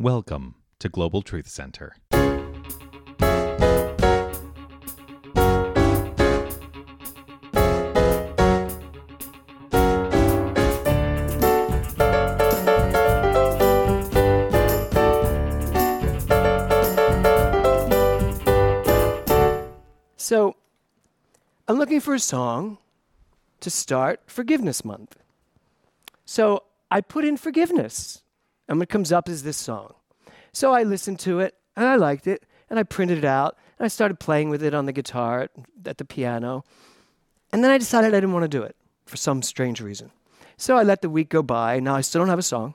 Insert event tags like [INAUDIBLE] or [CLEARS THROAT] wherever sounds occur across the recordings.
Welcome to Global Truth Center. So, I'm looking for a song to start Forgiveness Month. So, I put in forgiveness, and what comes up is this song. So, I listened to it, and I liked it, and I printed it out, and I started playing with it on the guitar at the piano. And then I decided I didn't want to do it for some strange reason. So, I let the week go by. Now, I still don't have a song.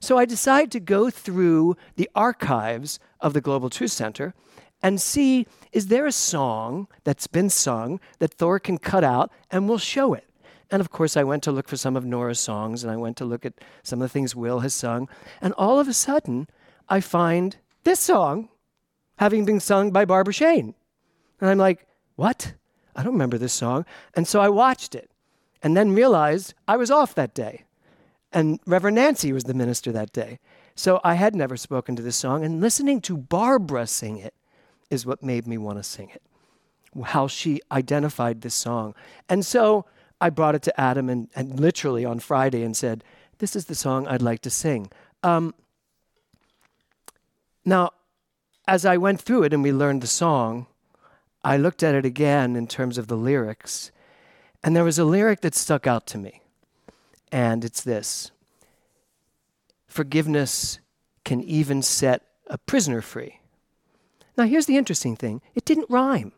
So, I decided to go through the archives of the Global Truth Center and see is there a song that's been sung that Thor can cut out and we'll show it. And of course, I went to look for some of Nora's songs and I went to look at some of the things Will has sung. And all of a sudden, I find this song having been sung by Barbara Shane. And I'm like, what? I don't remember this song. And so I watched it and then realized I was off that day. And Reverend Nancy was the minister that day. So I had never spoken to this song. And listening to Barbara sing it is what made me want to sing it, how she identified this song. And so I brought it to Adam and, and literally on Friday and said, This is the song I'd like to sing. Um, now, as I went through it and we learned the song, I looked at it again in terms of the lyrics, and there was a lyric that stuck out to me. And it's this Forgiveness can even set a prisoner free. Now, here's the interesting thing it didn't rhyme.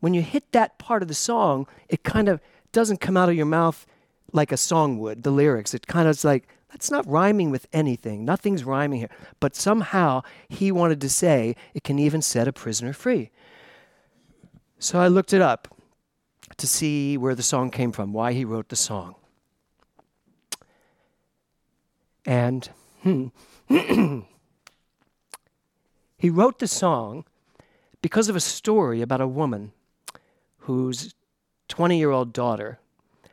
When you hit that part of the song, it kind of doesn't come out of your mouth like a song would, the lyrics. It kind of is like, that's not rhyming with anything. Nothing's rhyming here. But somehow he wanted to say it can even set a prisoner free. So I looked it up to see where the song came from, why he wrote the song. And hmm, [CLEARS THROAT] He wrote the song because of a story about a woman whose 20 year old daughter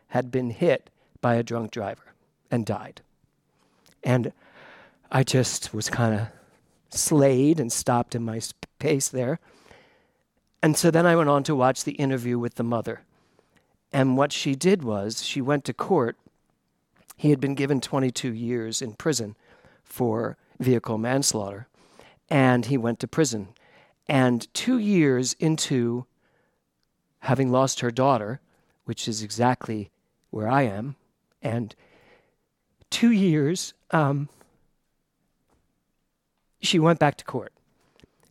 had been hit by a drunk driver and died. And I just was kind of slayed and stopped in my pace there. And so then I went on to watch the interview with the mother. And what she did was she went to court. He had been given 22 years in prison for vehicle manslaughter and he went to prison. And two years into having lost her daughter, which is exactly where I am, and two years, um, she went back to court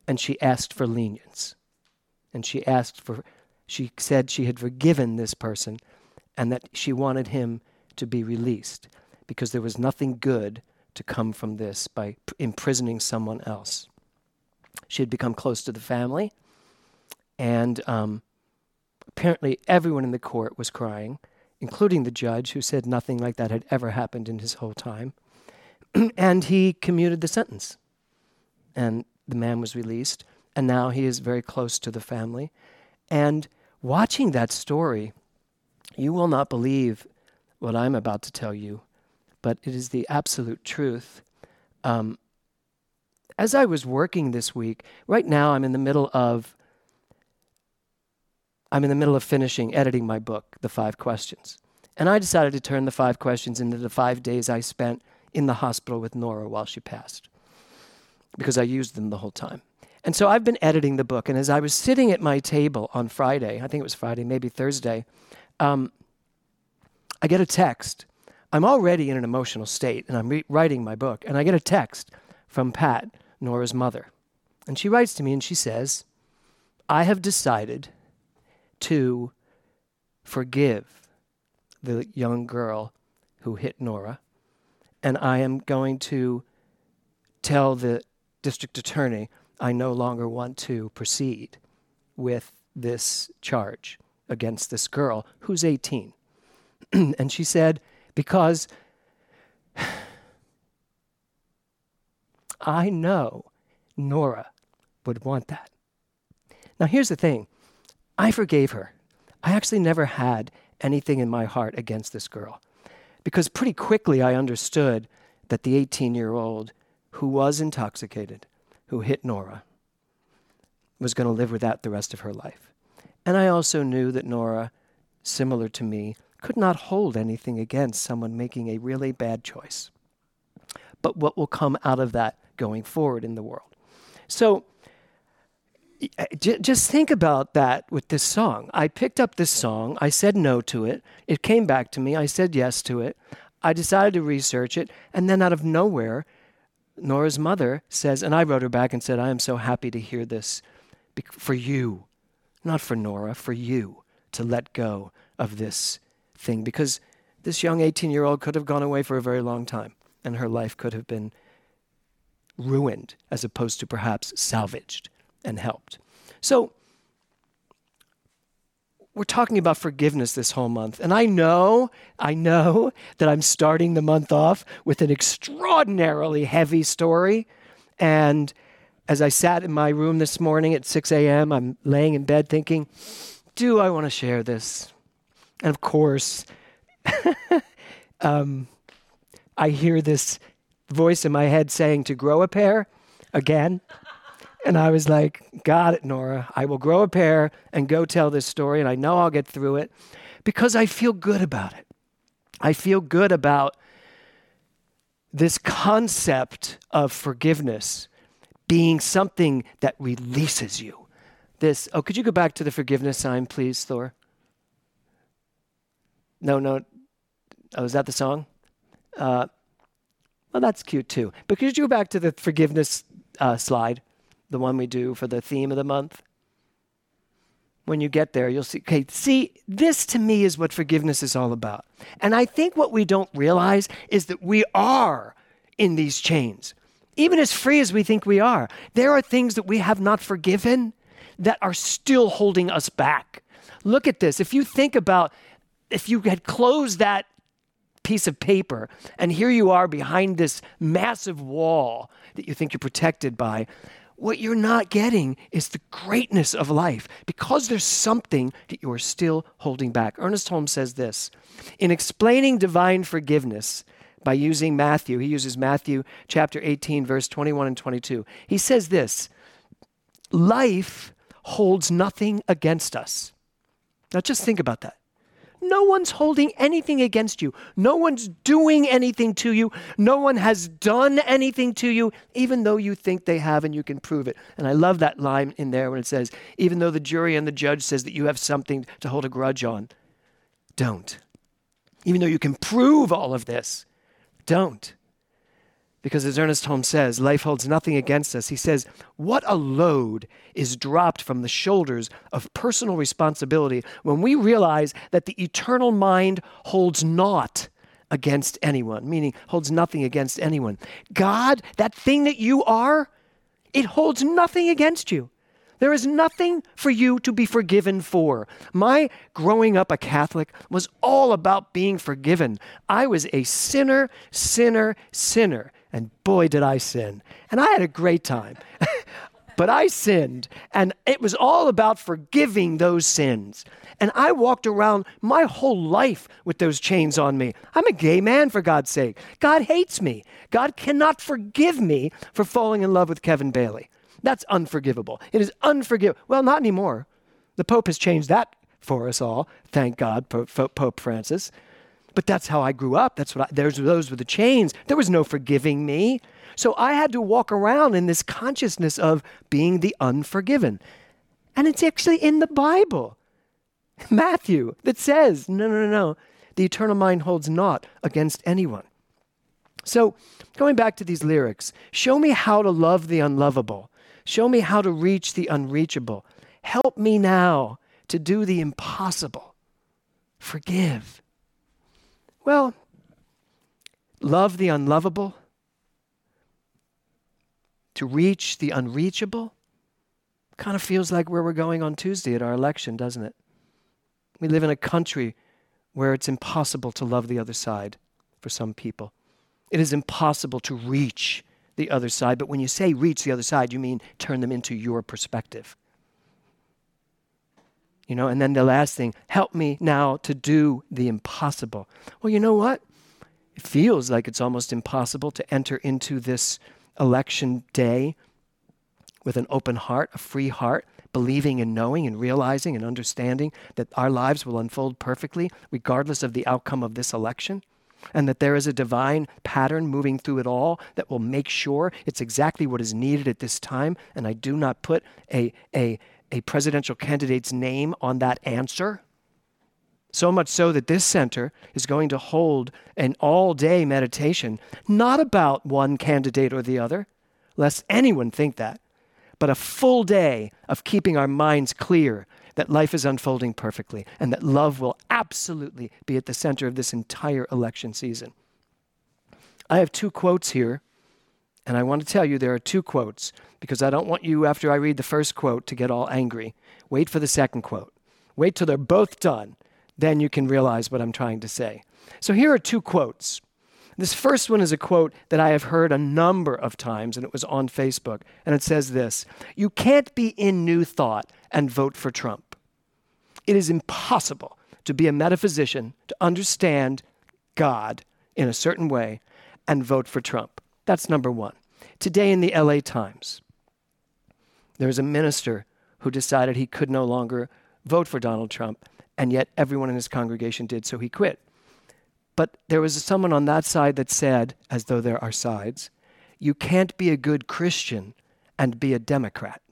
and she asked for lenience. And she asked for, she said she had forgiven this person and that she wanted him to be released because there was nothing good to come from this by imprisoning someone else. She had become close to the family, and um, apparently everyone in the court was crying, including the judge, who said nothing like that had ever happened in his whole time. [CLEARS THROAT] and he commuted the sentence, and the man was released, and now he is very close to the family. And watching that story, you will not believe what I'm about to tell you but it is the absolute truth. Um, as I was working this week, right now I'm in the middle of I'm in the middle of finishing editing my book, The Five Questions. And I decided to turn the five questions into the five days I spent in the hospital with Nora while she passed, because I used them the whole time. And so I've been editing the book, and as I was sitting at my table on Friday, I think it was Friday, maybe Thursday, um, I get a text I'm already in an emotional state and I'm re- writing my book, and I get a text from Pat, Nora's mother. And she writes to me and she says, I have decided to forgive the young girl who hit Nora, and I am going to tell the district attorney I no longer want to proceed with this charge against this girl who's 18. [CLEARS THROAT] and she said, because [SIGHS] I know Nora would want that. Now, here's the thing I forgave her. I actually never had anything in my heart against this girl because pretty quickly I understood that the 18 year old who was intoxicated, who hit Nora, was going to live with that the rest of her life. And I also knew that Nora, similar to me, could not hold anything against someone making a really bad choice. But what will come out of that going forward in the world? So, just think about that with this song. I picked up this song. I said no to it. It came back to me. I said yes to it. I decided to research it. And then out of nowhere, Nora's mother says, and I wrote her back and said, I am so happy to hear this for you, not for Nora, for you to let go of this thing because this young 18 year old could have gone away for a very long time and her life could have been ruined as opposed to perhaps salvaged and helped. So, we're talking about forgiveness this whole month. And I know, I know that I'm starting the month off with an extraordinarily heavy story. And as I sat in my room this morning at 6 a.m., I'm laying in bed thinking, do I want to share this? And of course, [LAUGHS] um, I hear this voice in my head saying to grow a pair again. And I was like, Got it, Nora. I will grow a pair and go tell this story, and I know I'll get through it because I feel good about it. I feel good about this concept of forgiveness being something that releases you. This, oh, could you go back to the forgiveness sign, please, Thor? No, no. Oh, is that the song? Uh, well, that's cute too. But could you go back to the forgiveness uh, slide, the one we do for the theme of the month? When you get there, you'll see. Okay, see, this to me is what forgiveness is all about. And I think what we don't realize is that we are in these chains even as free as we think we are, there are things that we have not forgiven that are still holding us back. Look at this. If you think about if you had closed that piece of paper and here you are behind this massive wall that you think you're protected by, what you're not getting is the greatness of life because there's something that you are still holding back. Ernest Holmes says this In explaining divine forgiveness, by using Matthew. He uses Matthew chapter 18, verse 21 and 22. He says this Life holds nothing against us. Now just think about that. No one's holding anything against you. No one's doing anything to you. No one has done anything to you, even though you think they have and you can prove it. And I love that line in there when it says, even though the jury and the judge says that you have something to hold a grudge on, don't. Even though you can prove all of this, don't. Because as Ernest Holmes says, life holds nothing against us. He says, What a load is dropped from the shoulders of personal responsibility when we realize that the eternal mind holds naught against anyone, meaning holds nothing against anyone. God, that thing that you are, it holds nothing against you. There is nothing for you to be forgiven for. My growing up a Catholic was all about being forgiven. I was a sinner, sinner, sinner. And boy, did I sin. And I had a great time. [LAUGHS] but I sinned. And it was all about forgiving those sins. And I walked around my whole life with those chains on me. I'm a gay man, for God's sake. God hates me. God cannot forgive me for falling in love with Kevin Bailey. That's unforgivable. It is unforgivable. Well, not anymore. The Pope has changed that for us all. Thank God, Pope, Pope Francis. But that's how I grew up. That's what I, there's those were the chains. There was no forgiving me. So I had to walk around in this consciousness of being the unforgiven. And it's actually in the Bible. [LAUGHS] Matthew that says, no, no, no, no. The eternal mind holds naught against anyone. So, going back to these lyrics, show me how to love the unlovable Show me how to reach the unreachable. Help me now to do the impossible. Forgive. Well, love the unlovable, to reach the unreachable, kind of feels like where we're going on Tuesday at our election, doesn't it? We live in a country where it's impossible to love the other side for some people. It is impossible to reach the other side. But when you say reach the other side, you mean turn them into your perspective. You know, and then the last thing, help me now to do the impossible. Well, you know what? It feels like it's almost impossible to enter into this election day with an open heart, a free heart, believing and knowing and realizing and understanding that our lives will unfold perfectly regardless of the outcome of this election? And that there is a divine pattern moving through it all that will make sure it's exactly what is needed at this time. And I do not put a, a, a presidential candidate's name on that answer. So much so that this center is going to hold an all day meditation, not about one candidate or the other, lest anyone think that, but a full day of keeping our minds clear that life is unfolding perfectly and that love will absolutely be at the center of this entire election season. I have two quotes here, and I want to tell you there are two quotes because I don't want you, after I read the first quote, to get all angry. Wait for the second quote. Wait till they're both done. Then you can realize what I'm trying to say. So here are two quotes. This first one is a quote that I have heard a number of times, and it was on Facebook. And it says this You can't be in New Thought and vote for Trump. It is impossible to be a metaphysician, to understand God in a certain way, and vote for Trump. That's number one. Today in the LA Times, there was a minister who decided he could no longer vote for Donald Trump, and yet everyone in his congregation did, so he quit. But there was someone on that side that said, as though there are sides, you can't be a good Christian and be a Democrat.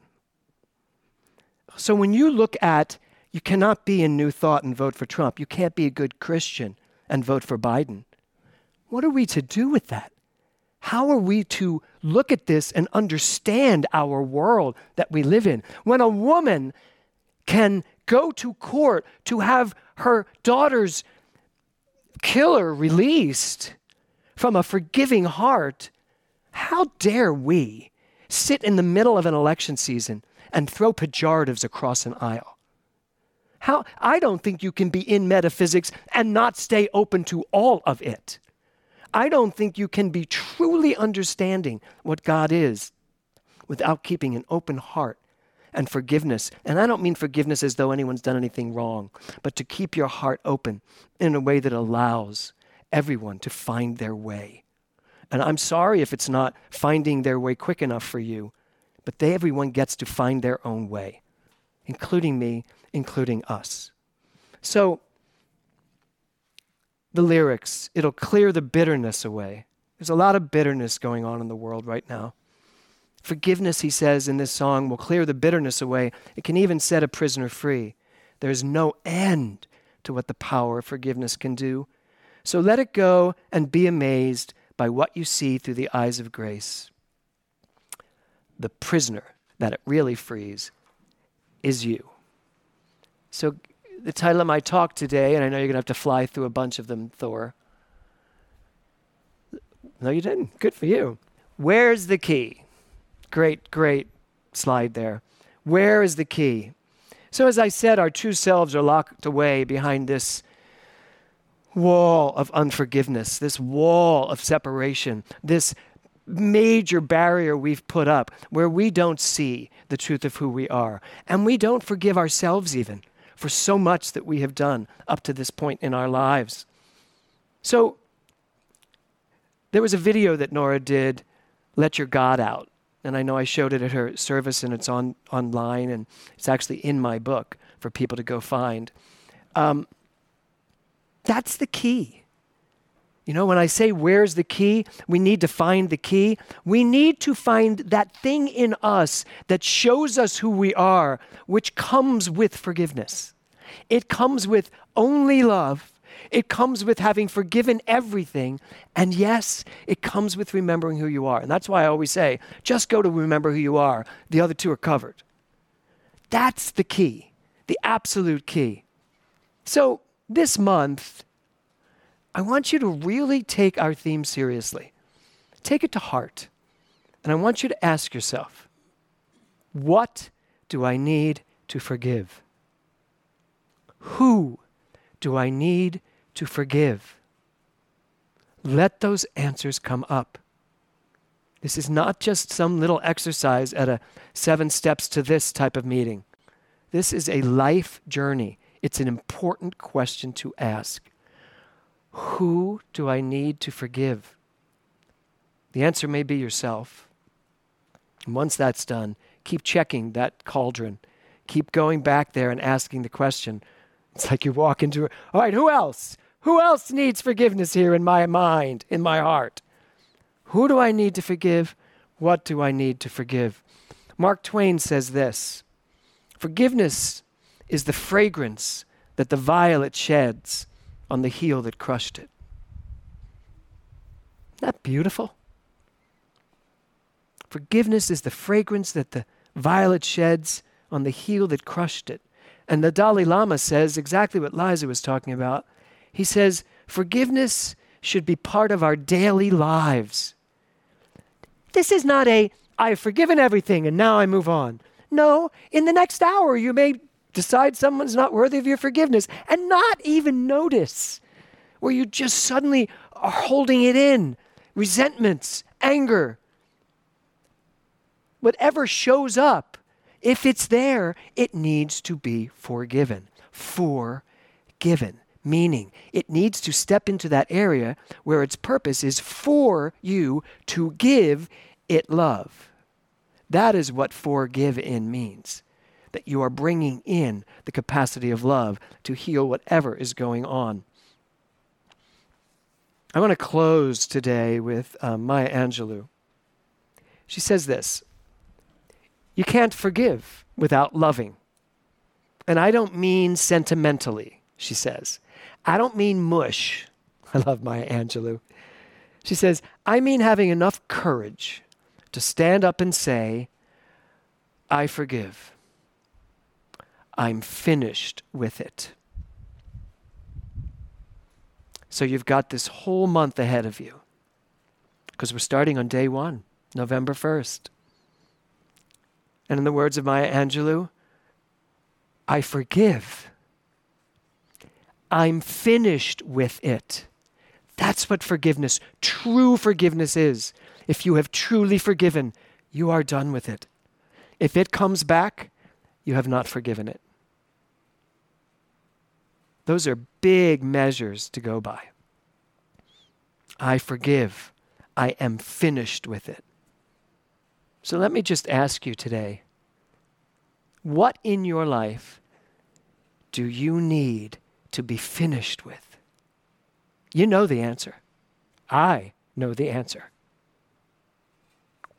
So when you look at, you cannot be in New Thought and vote for Trump, you can't be a good Christian and vote for Biden. What are we to do with that? How are we to look at this and understand our world that we live in? When a woman can go to court to have her daughter's killer released from a forgiving heart, how dare we sit in the middle of an election season and throw pejoratives across an aisle? How, I don't think you can be in metaphysics and not stay open to all of it. I don't think you can be truly understanding what God is without keeping an open heart and forgiveness. And I don't mean forgiveness as though anyone's done anything wrong, but to keep your heart open in a way that allows everyone to find their way. And I'm sorry if it's not finding their way quick enough for you, but they, everyone gets to find their own way, including me, including us. So, the lyrics, it'll clear the bitterness away. There's a lot of bitterness going on in the world right now. Forgiveness, he says in this song, will clear the bitterness away. It can even set a prisoner free. There's no end to what the power of forgiveness can do. So let it go and be amazed by what you see through the eyes of grace. The prisoner that it really frees is you. So, the title of my talk today, and I know you're going to have to fly through a bunch of them, Thor. No, you didn't. Good for you. Where's the key? Great, great slide there. Where is the key? So, as I said, our true selves are locked away behind this wall of unforgiveness, this wall of separation, this major barrier we've put up where we don't see the truth of who we are. And we don't forgive ourselves even for so much that we have done up to this point in our lives. So, there was a video that Nora did, Let Your God Out. And I know I showed it at her service and it's on online and it's actually in my book for people to go find. Um, that's the key. You know, when I say where's the key, we need to find the key. We need to find that thing in us that shows us who we are, which comes with forgiveness. It comes with only love it comes with having forgiven everything. And yes, it comes with remembering who you are. And that's why I always say just go to remember who you are. The other two are covered. That's the key, the absolute key. So this month, I want you to really take our theme seriously. Take it to heart. And I want you to ask yourself what do I need to forgive? Who do I need to forgive. Let those answers come up. This is not just some little exercise at a seven steps to this type of meeting. This is a life journey. It's an important question to ask. Who do I need to forgive? The answer may be yourself. And once that's done, keep checking that cauldron. Keep going back there and asking the question. It's like you walk into, all right, who else? Who else needs forgiveness here in my mind, in my heart? Who do I need to forgive? What do I need to forgive? Mark Twain says this Forgiveness is the fragrance that the violet sheds on the heel that crushed it. Isn't that beautiful? Forgiveness is the fragrance that the violet sheds on the heel that crushed it. And the Dalai Lama says exactly what Liza was talking about. He says, Forgiveness should be part of our daily lives. This is not a, I've forgiven everything and now I move on. No, in the next hour, you may decide someone's not worthy of your forgiveness and not even notice, where you just suddenly are holding it in resentments, anger. Whatever shows up, if it's there, it needs to be forgiven. Forgiven meaning. It needs to step into that area where its purpose is for you to give it love. That is what forgive in means. That you are bringing in the capacity of love to heal whatever is going on. I want to close today with uh, Maya Angelou. She says this You can't forgive without loving. And I don't mean sentimentally, she says. I don't mean mush. [LAUGHS] I love Maya Angelou. She says, I mean having enough courage to stand up and say, I forgive. I'm finished with it. So you've got this whole month ahead of you because we're starting on day one, November 1st. And in the words of Maya Angelou, I forgive. I'm finished with it. That's what forgiveness, true forgiveness is. If you have truly forgiven, you are done with it. If it comes back, you have not forgiven it. Those are big measures to go by. I forgive. I am finished with it. So let me just ask you today what in your life do you need to be finished with? You know the answer. I know the answer.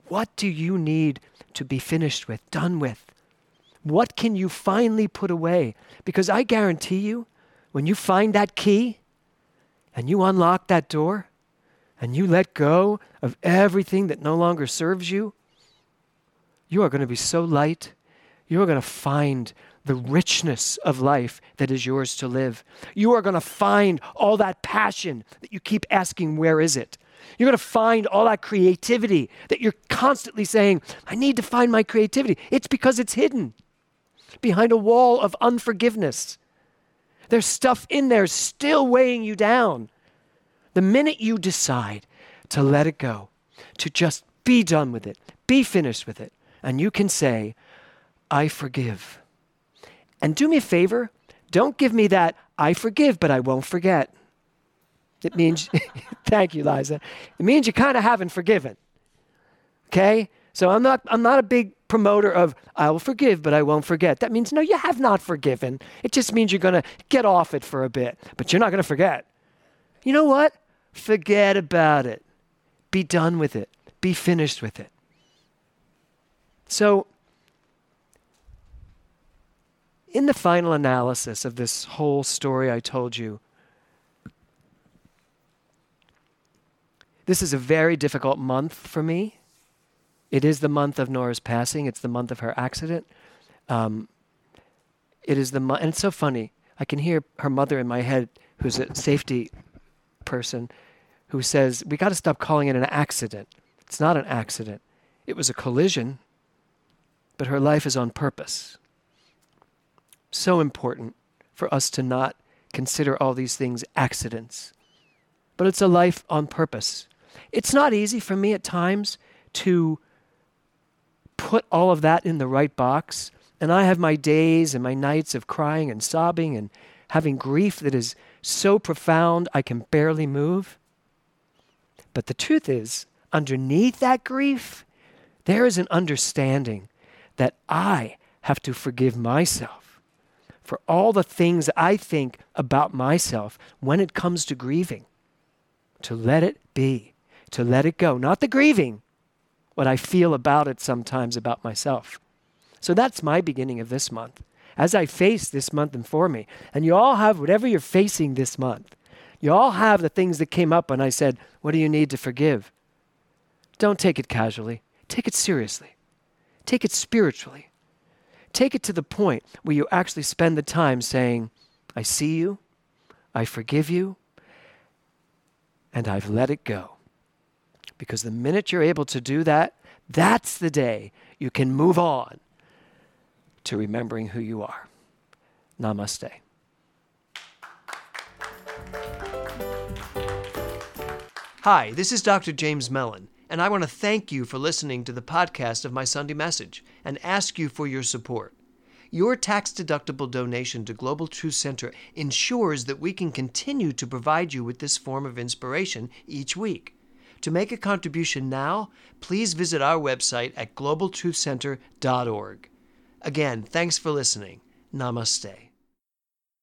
What do you need to be finished with, done with? What can you finally put away? Because I guarantee you, when you find that key and you unlock that door and you let go of everything that no longer serves you, you are going to be so light. You are going to find the richness of life that is yours to live. You are going to find all that passion that you keep asking, where is it? You're going to find all that creativity that you're constantly saying, I need to find my creativity. It's because it's hidden behind a wall of unforgiveness. There's stuff in there still weighing you down. The minute you decide to let it go, to just be done with it, be finished with it, and you can say, I forgive. And do me a favor, don't give me that, I forgive, but I won't forget. It means, [LAUGHS] thank you, Liza. It means you kind of haven't forgiven. Okay? So I'm not, I'm not a big promoter of I will forgive, but I won't forget. That means no, you have not forgiven. It just means you're going to get off it for a bit, but you're not going to forget. You know what? Forget about it. Be done with it. Be finished with it. So in the final analysis of this whole story I told you, this is a very difficult month for me. It is the month of Nora's passing. It's the month of her accident. Um, it is the month, and it's so funny. I can hear her mother in my head, who's a safety person, who says, We got to stop calling it an accident. It's not an accident. It was a collision, but her life is on purpose so important for us to not consider all these things accidents. But it's a life on purpose. It's not easy for me at times to put all of that in the right box. And I have my days and my nights of crying and sobbing and having grief that is so profound I can barely move. But the truth is, underneath that grief, There is an understanding that I have to forgive myself for all the things I think about myself when it comes to grieving. To let it be, to let it go. Not the grieving, what I feel about it sometimes about myself. So that's my beginning of this month. As I face this month and for me, and you all have whatever you're facing this month, you all have the things that came up when I said, What do you need to forgive? Don't take it casually, take it seriously, take it spiritually. Take it to the point where you actually spend the time saying, I see you, I forgive you, and I've let it go. Because the minute you're able to do that, that's the day you can move on to remembering who you are. Namaste. Hi, this is Dr. James Mellon, and I want to thank you for listening to the podcast of my Sunday message and ask you for your support. Your tax deductible donation to Global Truth Center ensures that we can continue to provide you with this form of inspiration each week. To make a contribution now, please visit our website at globaltruthcenter.org. Again, thanks for listening. Namaste.